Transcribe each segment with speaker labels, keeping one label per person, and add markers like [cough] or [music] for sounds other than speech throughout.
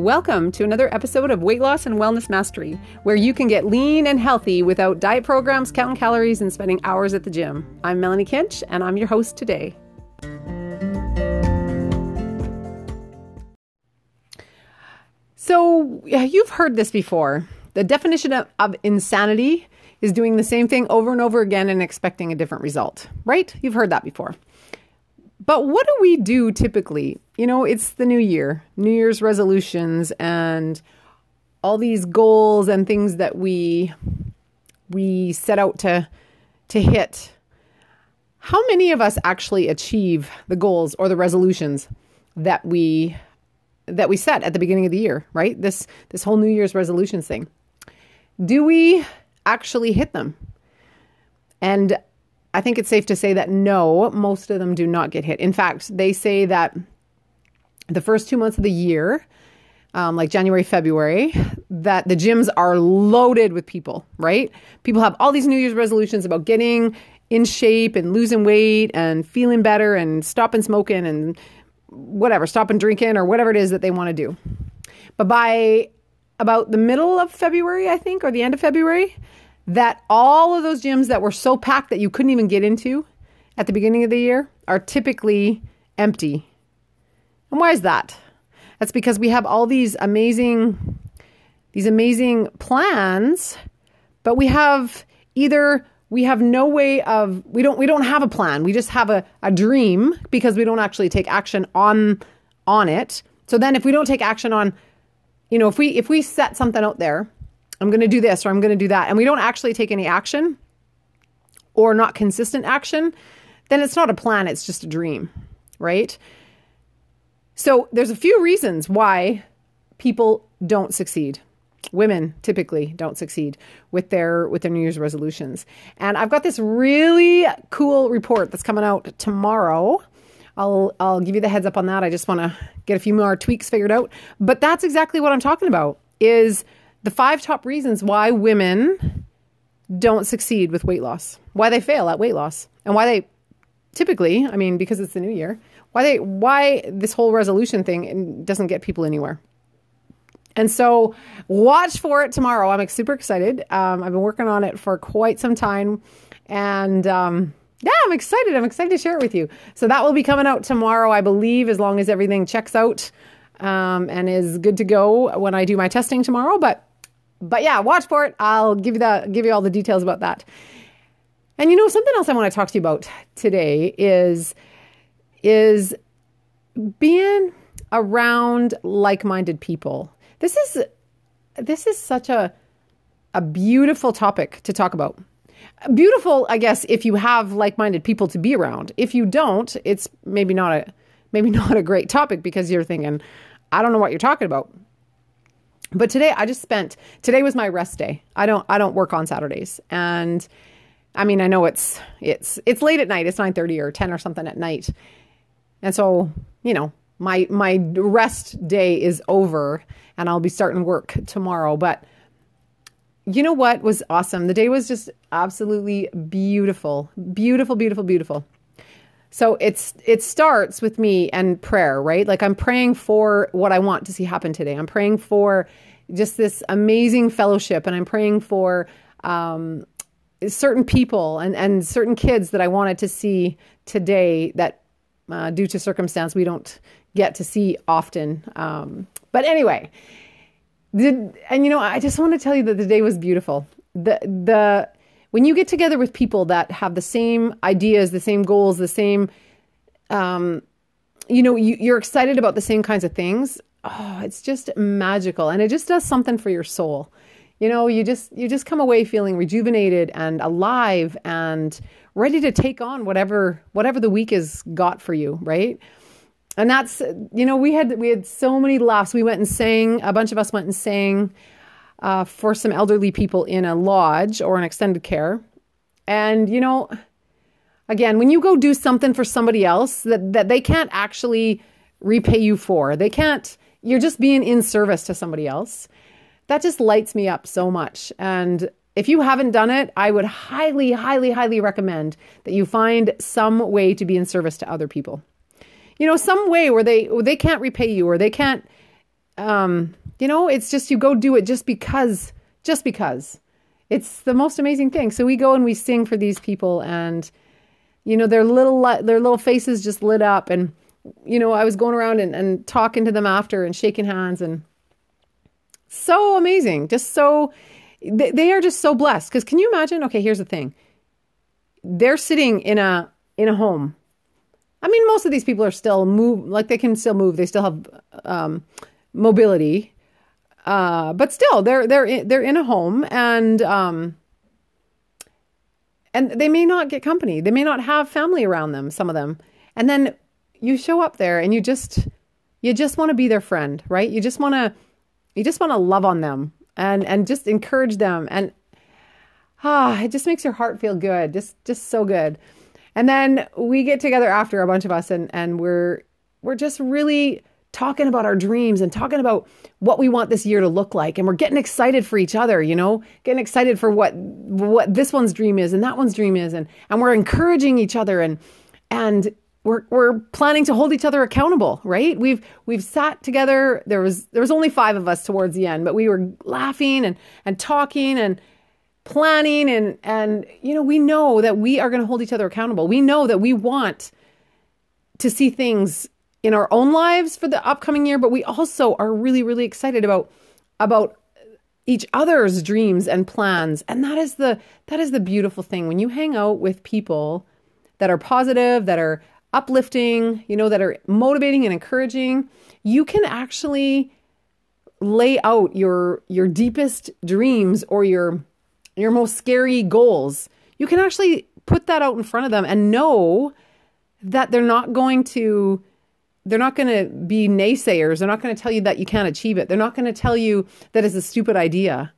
Speaker 1: Welcome to another episode of Weight Loss and Wellness Mastery, where you can get lean and healthy without diet programs, counting calories, and spending hours at the gym. I'm Melanie Kinch, and I'm your host today. So, you've heard this before. The definition of, of, insanity is doing the same thing over and over again and expecting a different result, right? You've heard that before. But what do we do typically? You know, it's the new year, New Year's resolutions and all these goals and things that we we set out to to hit. How many of us actually achieve the goals or the resolutions that we that we set at the beginning of the year, right? This this whole New Year's resolutions thing. Do we actually hit them? And I think it's safe to say that no, most of them do not get hit. In fact, they say that the first two months of the year, um, like January, February, that the gyms are loaded with people, right? People have all these New Year's resolutions about getting in shape and losing weight and feeling better and stopping smoking and whatever, stopping drinking or whatever it is that they want to do. But by about the middle of February, I think, or the end of February, that all of those gyms that were so packed that you couldn't even get into at the beginning of the year are typically empty. And why is that? That's because we have all these amazing these amazing plans, but we have either we have no way of we don't we don't have a plan. We just have a, a dream because we don't actually take action on on it. So then if we don't take action on you know, if we if we set something out there I'm going to do this or I'm going to do that, and we don't actually take any action or not consistent action, then it's not a plan, it's just a dream, right? So there's a few reasons why people don't succeed. Women typically don't succeed with their with their New Year's resolutions. And I've got this really cool report that's coming out tomorrow. I'll I'll give you the heads up on that. I just want to get a few more tweaks figured out. But that's exactly what I'm talking about is the five top reasons why women don't succeed with weight loss, why they fail at weight loss, and why they typically, I mean, because it's the new year, why they why this whole resolution thing doesn't get people anywhere. And so, watch for it tomorrow. I'm super excited. Um, I've been working on it for quite some time, and um, yeah, I'm excited. I'm excited to share it with you. So that will be coming out tomorrow, I believe, as long as everything checks out um, and is good to go when I do my testing tomorrow. But but yeah, watch for it. I'll give you that give you all the details about that. And you know something else I want to talk to you about today is is being around like-minded people. This is this is such a a beautiful topic to talk about. Beautiful, I guess, if you have like-minded people to be around. If you don't, it's maybe not a maybe [laughs] not a great topic because you're thinking, I don't know what you're talking about. But today I just spent today was my rest day. I don't I don't work on Saturdays. And I mean, I know it's it's it's late at night. It's 9:30 or 10 or something at night. And so, you know, my my rest day is over and I'll be starting work tomorrow, but you know what was awesome? The day was just absolutely beautiful. Beautiful, beautiful, beautiful. So it's it starts with me and prayer, right? Like I'm praying for what I want to see happen today. I'm praying for just this amazing fellowship, and I'm praying for um, certain people and and certain kids that I wanted to see today that, uh, due to circumstance, we don't get to see often. Um, but anyway, did and you know I just want to tell you that the day was beautiful. The the when you get together with people that have the same ideas, the same goals, the same, um, you know, you, you're excited about the same kinds of things. Oh, it's just magical, and it just does something for your soul. You know, you just you just come away feeling rejuvenated and alive and ready to take on whatever whatever the week has got for you, right? And that's you know we had we had so many laughs. We went and sang. A bunch of us went and sang uh, for some elderly people in a lodge or an extended care. And, you know, again, when you go do something for somebody else that, that they can't actually repay you for, they can't, you're just being in service to somebody else. That just lights me up so much. And if you haven't done it, I would highly, highly, highly recommend that you find some way to be in service to other people. You know, some way where they they can't repay you or they can't um, you know, it's just you go do it just because, just because. It's the most amazing thing. So we go and we sing for these people, and you know, their little their little faces just lit up, and you know, I was going around and, and talking to them after and shaking hands, and so amazing, just so they, they are just so blessed. Because can you imagine? Okay, here's the thing: they're sitting in a in a home. I mean, most of these people are still move, like they can still move. They still have um, mobility, uh, but still, they're they're in, they're in a home, and um, and they may not get company. They may not have family around them. Some of them, and then you show up there, and you just you just want to be their friend, right? You just want to you just want to love on them and and just encourage them, and ah, it just makes your heart feel good, just just so good. And then we get together after a bunch of us, and and we're we're just really talking about our dreams and talking about what we want this year to look like. And we're getting excited for each other you know getting excited for what what this one's dream is and that one's dream is. And and we're encouraging each other and and we're we're planning to hold each other accountable right? We've we've sat together. There was there was only 5 of us towards the end but we were laughing and and talking and planning and and you know we know that we are going to hold each other accountable. We know that we want to see things in our own lives for the upcoming year, but we also are really, really excited about about each other's dreams and plans. And that is the that is the beautiful thing when you hang out with people that are positive, that are uplifting, you know, that are motivating and encouraging, you can actually lay out your your deepest dreams or your your most scary goals. You can actually put that out in front of them and know that they're not going to they're not going to be naysayers. They're not going to tell you that you can't achieve it. They're not going to tell you that it's a stupid idea.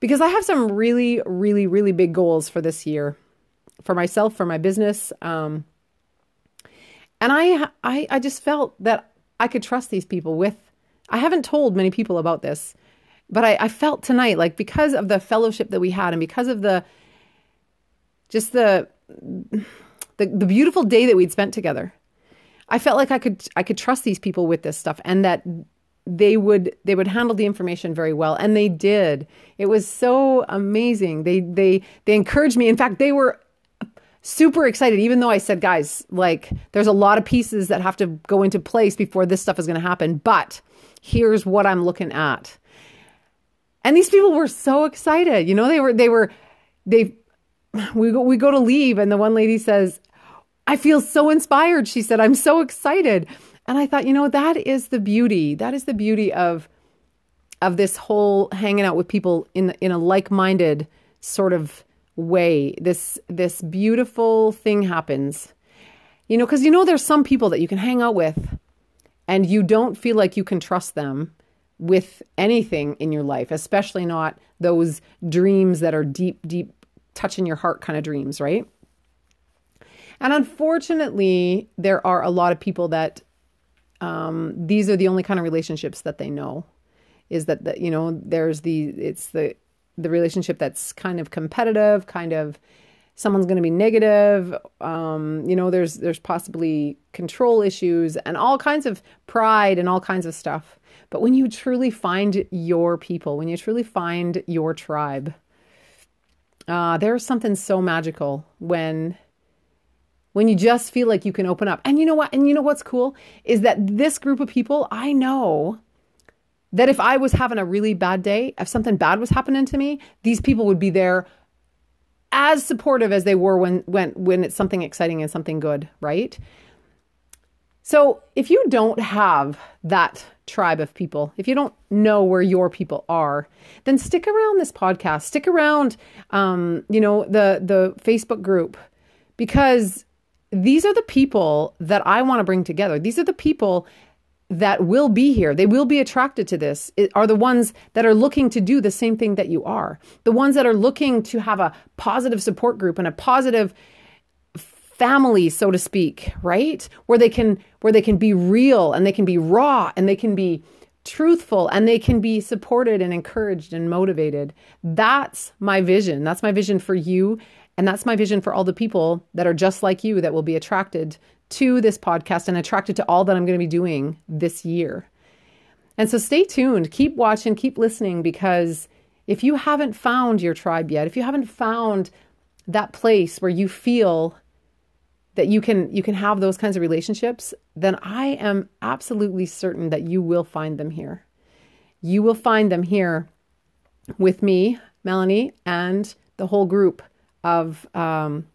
Speaker 1: Because I have some really, really, really big goals for this year, for myself, for my business. Um, and I, I, I just felt that I could trust these people with. I haven't told many people about this, but I, I felt tonight, like because of the fellowship that we had, and because of the, just the, the, the beautiful day that we'd spent together I felt like I could I could trust these people with this stuff and that they would they would handle the information very well and they did. It was so amazing. They they they encouraged me. In fact, they were super excited even though I said, "Guys, like there's a lot of pieces that have to go into place before this stuff is going to happen, but here's what I'm looking at." And these people were so excited. You know, they were they were they we go, we go to leave and the one lady says, I feel so inspired. She said, I'm so excited. And I thought, you know, that is the beauty. That is the beauty of of this whole hanging out with people in in a like-minded sort of way. This this beautiful thing happens. You know, cuz you know there's some people that you can hang out with and you don't feel like you can trust them with anything in your life, especially not those dreams that are deep deep touching your heart kind of dreams, right? And unfortunately, there are a lot of people that um, these are the only kind of relationships that they know. Is that the, you know there's the it's the the relationship that's kind of competitive, kind of someone's going to be negative. Um, you know, there's there's possibly control issues and all kinds of pride and all kinds of stuff. But when you truly find your people, when you truly find your tribe, uh, there's something so magical when when you just feel like you can open up. And you know what? And you know what's cool is that this group of people, I know that if I was having a really bad day, if something bad was happening to me, these people would be there as supportive as they were when when when it's something exciting and something good, right? So, if you don't have that tribe of people, if you don't know where your people are, then stick around this podcast. Stick around, um, you know, the the Facebook group because these are the people that I want to bring together. These are the people that will be here. They will be attracted to this. It are the ones that are looking to do the same thing that you are. The ones that are looking to have a positive support group and a positive family so to speak, right? Where they can where they can be real and they can be raw and they can be truthful and they can be supported and encouraged and motivated. That's my vision. That's my vision for you and that's my vision for all the people that are just like you that will be attracted to this podcast and attracted to all that I'm going to be doing this year. And so stay tuned, keep watching, keep listening because if you haven't found your tribe yet, if you haven't found that place where you feel that you can you can have those kinds of relationships, then I am absolutely certain that you will find them here. You will find them here with me, Melanie, and the whole group of um,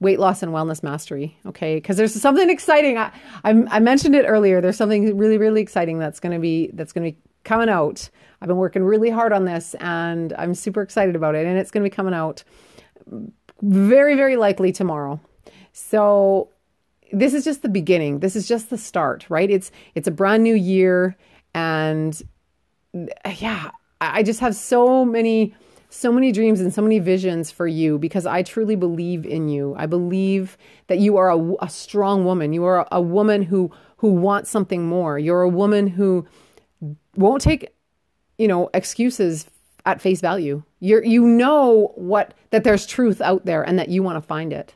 Speaker 1: weight loss and wellness mastery. Okay, because there's something exciting. I, I, I mentioned it earlier. There's something really really exciting that's going to be that's going to be coming out. I've been working really hard on this, and I'm super excited about it. And it's going to be coming out very very likely tomorrow. So this is just the beginning. This is just the start, right? It's it's a brand new year, and yeah, I just have so many so many dreams and so many visions for you because I truly believe in you. I believe that you are a, a strong woman. You are a, a woman who who wants something more. You're a woman who won't take, you know, excuses at face value. You're you know what that there's truth out there and that you want to find it.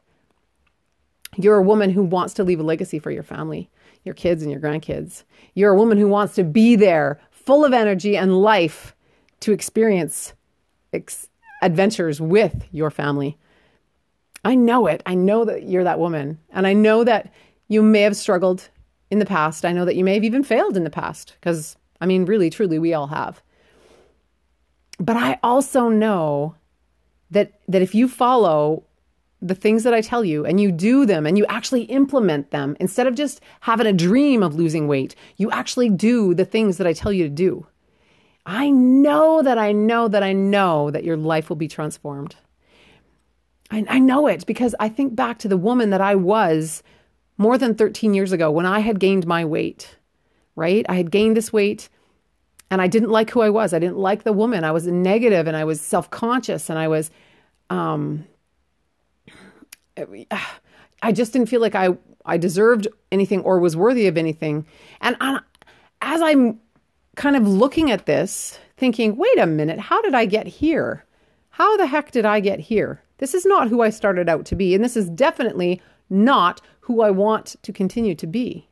Speaker 1: You're a woman who wants to leave a legacy for your family, your kids and your grandkids. You're a woman who wants to be there, full of energy and life to experience ex- adventures with your family. I know it. I know that you're that woman. And I know that you may have struggled in the past. I know that you may have even failed in the past because, I mean, really, truly, we all have. But I also know that, that if you follow the things that I tell you and you do them and you actually implement them, instead of just having a dream of losing weight, you actually do the things that I tell you to do. I know that I know that I know that your life will be transformed. I, I, know it because I think back to the woman that I was more than 13 years ago when I had gained my weight, right? I had gained this weight and I didn't like who I was. I didn't like the woman. I was negative and I was self conscious and I was, um, I just didn't feel like I, I deserved anything or was worthy of anything. And I, as I'm kind of looking at this, thinking, wait a minute, how did I get here? How the heck did I get here? This is not who I started out to be, and this is definitely not who I want to continue to be.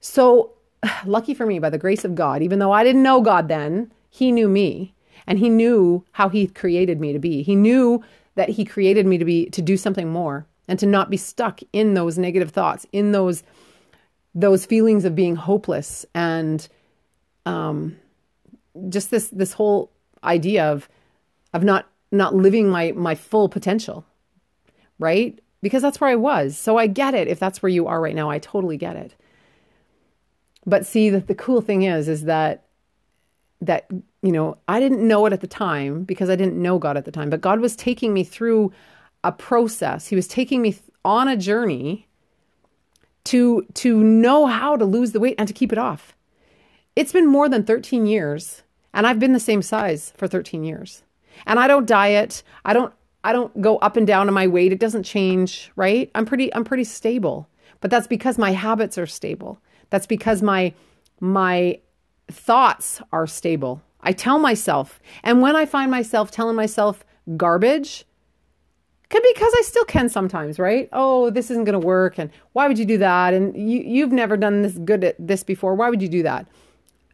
Speaker 1: So, [sighs] lucky for me, by the grace of God, even though I didn't know God then, He knew me and He knew how He created me to be. He knew that He created me to be to do something more and to not be stuck in those negative thoughts, in those those feelings of being hopeless and um, just this this whole idea of of not not living my my full potential, right? Because that's where I was. So I get it. If that's where you are right now, I totally get it. But see, that the cool thing is, is that that you know I didn't know it at the time because I didn't know God at the time. But God was taking me through a process. He was taking me on a journey to to know how to lose the weight and to keep it off. It's been more than 13 years, and I've been the same size for 13 years. And I don't diet. I don't I don't go up and down on my weight. It doesn't change, right? I'm pretty I'm pretty stable. But that's because my habits are stable. That's because my my thoughts are stable. I tell myself, and when I find myself telling myself garbage, could be because I still can sometimes, right? Oh, this isn't going to work, and why would you do that? And you, you've never done this good at this before. Why would you do that?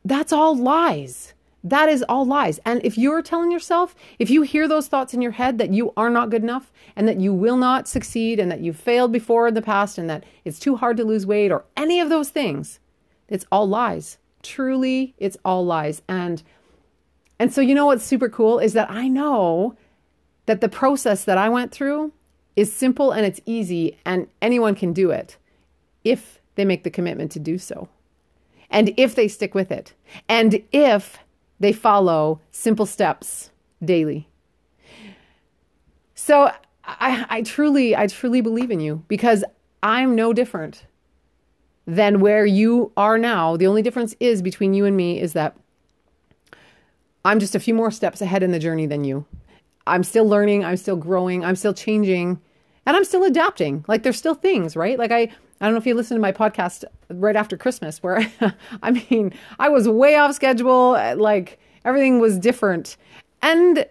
Speaker 1: That's all lies. That is all lies. And if you're telling yourself, if you hear those thoughts in your head that you are not good enough and that you will not succeed and that you've failed before in the past and that it's too hard to lose weight or any of those things, it's all lies. Truly, it's all lies. And and so you know what's super cool is that I know that the process that I went through is simple and it's easy and anyone can do it if they make the commitment to do so and if they stick with it, and if they follow simple steps daily. So I, I truly, I truly believe in you because I'm no different than where you are now. The only difference is between you and me is that I'm just a few more steps ahead in the journey than you. I'm still learning, I'm still growing, I'm still changing, and I'm still adapting. Like there's still things, right? Like I I don't know if you listened to my podcast right after Christmas, where [laughs] I mean, I was way off schedule, like everything was different. And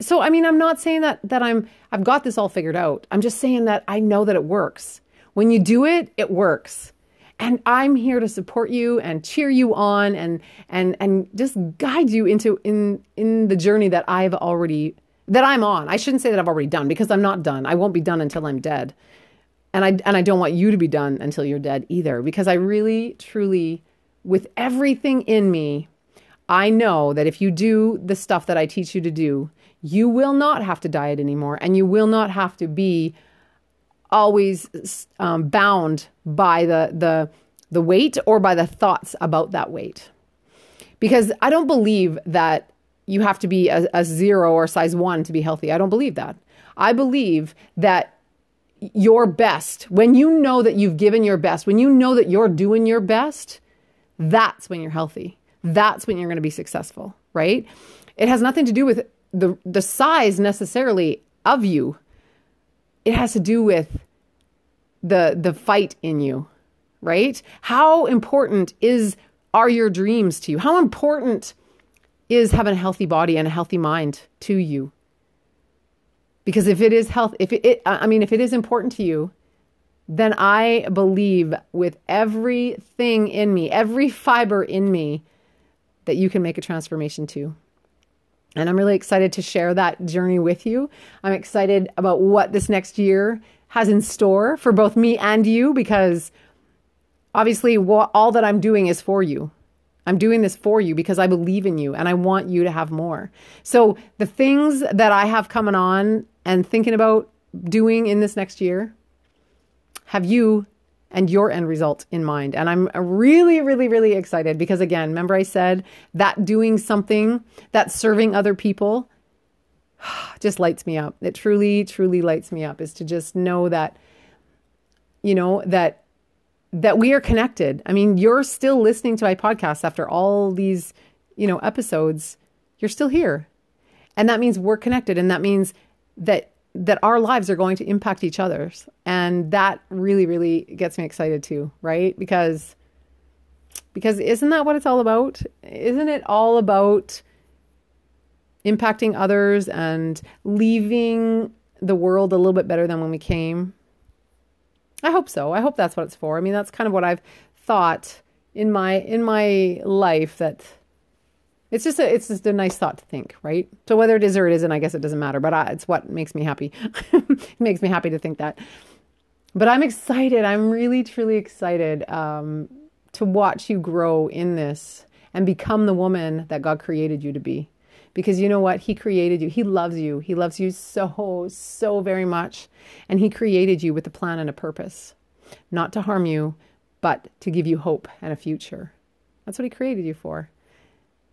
Speaker 1: so, I mean, I'm not saying that that I'm I've got this all figured out. I'm just saying that I know that it works. When you do it, it works. And I'm here to support you and cheer you on and and and just guide you into in in the journey that I've already that I'm on. I shouldn't say that I've already done because I'm not done. I won't be done until I'm dead. And I and I don't want you to be done until you're dead either because I really truly with everything in me I know that if you do the stuff that I teach you to do, you will not have to diet anymore and you will not have to be always um, bound by the, the, the weight or by the thoughts about that weight. Because I don't believe that you have to be a, a zero or size one to be healthy. I don't believe that. I believe that your best, when you know that you've given your best, when you know that you're doing your best, that's when you're healthy that's when you're going to be successful, right? It has nothing to do with the the size necessarily of you. It has to do with the the fight in you, right? How important is are your dreams to you? How important is having a healthy body and a healthy mind to you? Because if it is health, if it, it I mean, if it is important to you, then I believe with everything in me, every fiber in me, that you can make a transformation to. And I'm really excited to share that journey with you. I'm excited about what this next year has in store for both me and you because obviously all that I'm doing is for you. I'm doing this for you because I believe in you and I want you to have more. So the things that I have coming on and thinking about doing in this next year, have you and your end result in mind. And I'm really, really, really excited because, again, remember I said that doing something, that serving other people, [sighs] just lights me up. It truly, truly lights me up is to just know that, you know, that that we are connected. I mean, you're still listening to my podcast after all these, you know, episodes. You're still here. And that means we're connected and that means that that our lives are going to impact each other's. And that really, really gets me excited too, right? Because because isn't that what it's all about? Isn't it all about impacting others and leaving the world a little bit better than when we came? I hope so. I hope that's what it's for. I mean, that's kind of what I've thought in my in my life that it's just a it's just a nice thought to think, right? So whether it is or it isn't, I guess it doesn't matter. But I, it's what makes me happy. it [laughs] makes me happy to think that. But I'm excited. I'm really truly excited um, to watch you grow in this and become the woman that God created you to be. Because you know what? He created you. He loves you. He loves you so, so very much. And He created you with a plan and a purpose, not to harm you, but to give you hope and a future. That's what He created you for.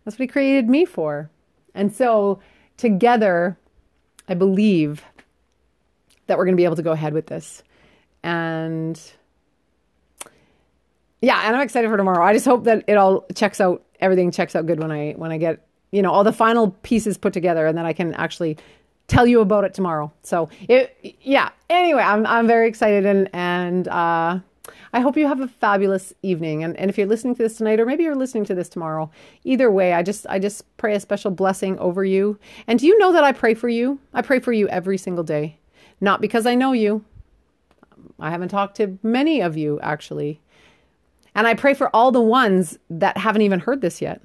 Speaker 1: That's what he created me for. And so together, I believe that we're going to be able to go ahead with this. And yeah, and I'm excited for tomorrow. I just hope that it all checks out everything checks out good when I when I get, you know, all the final pieces put together and then I can actually tell you about it tomorrow. So, it yeah, anyway, I'm I'm very excited and and uh I hope you have a fabulous evening. And, and if you're listening to this tonight, or maybe you're listening to this tomorrow, either way, I just I just pray a special blessing over you. And do you know that I pray for you? I pray for you every single day. Not because I know you. I haven't talked to many of you actually. And I pray for all the ones that haven't even heard this yet.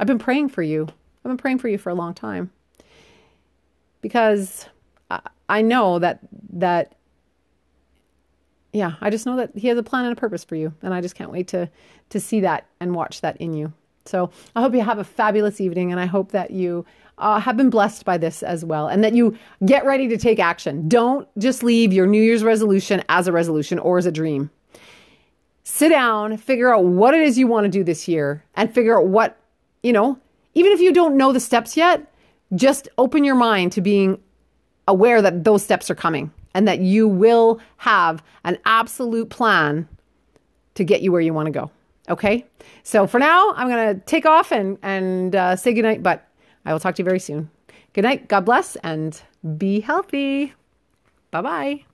Speaker 1: I've been praying for you. I've been praying for you for a long time. Because I know that that yeah, I just know that he has a plan and a purpose for you, and I just can't wait to to see that and watch that in you. So I hope you have a fabulous evening, and I hope that you uh, have been blessed by this as well, and that you get ready to take action. Don't just leave your New Year's resolution as a resolution or as a dream. Sit down, figure out what it is you want to do this year, and figure out what you know. Even if you don't know the steps yet, just open your mind to being aware that those steps are coming and that you will have an absolute plan to get you where you want to go. Okay. So for now, I'm going to take off and, and uh, say goodnight, but I will talk to you very soon. Good night. God bless and be healthy. Bye bye.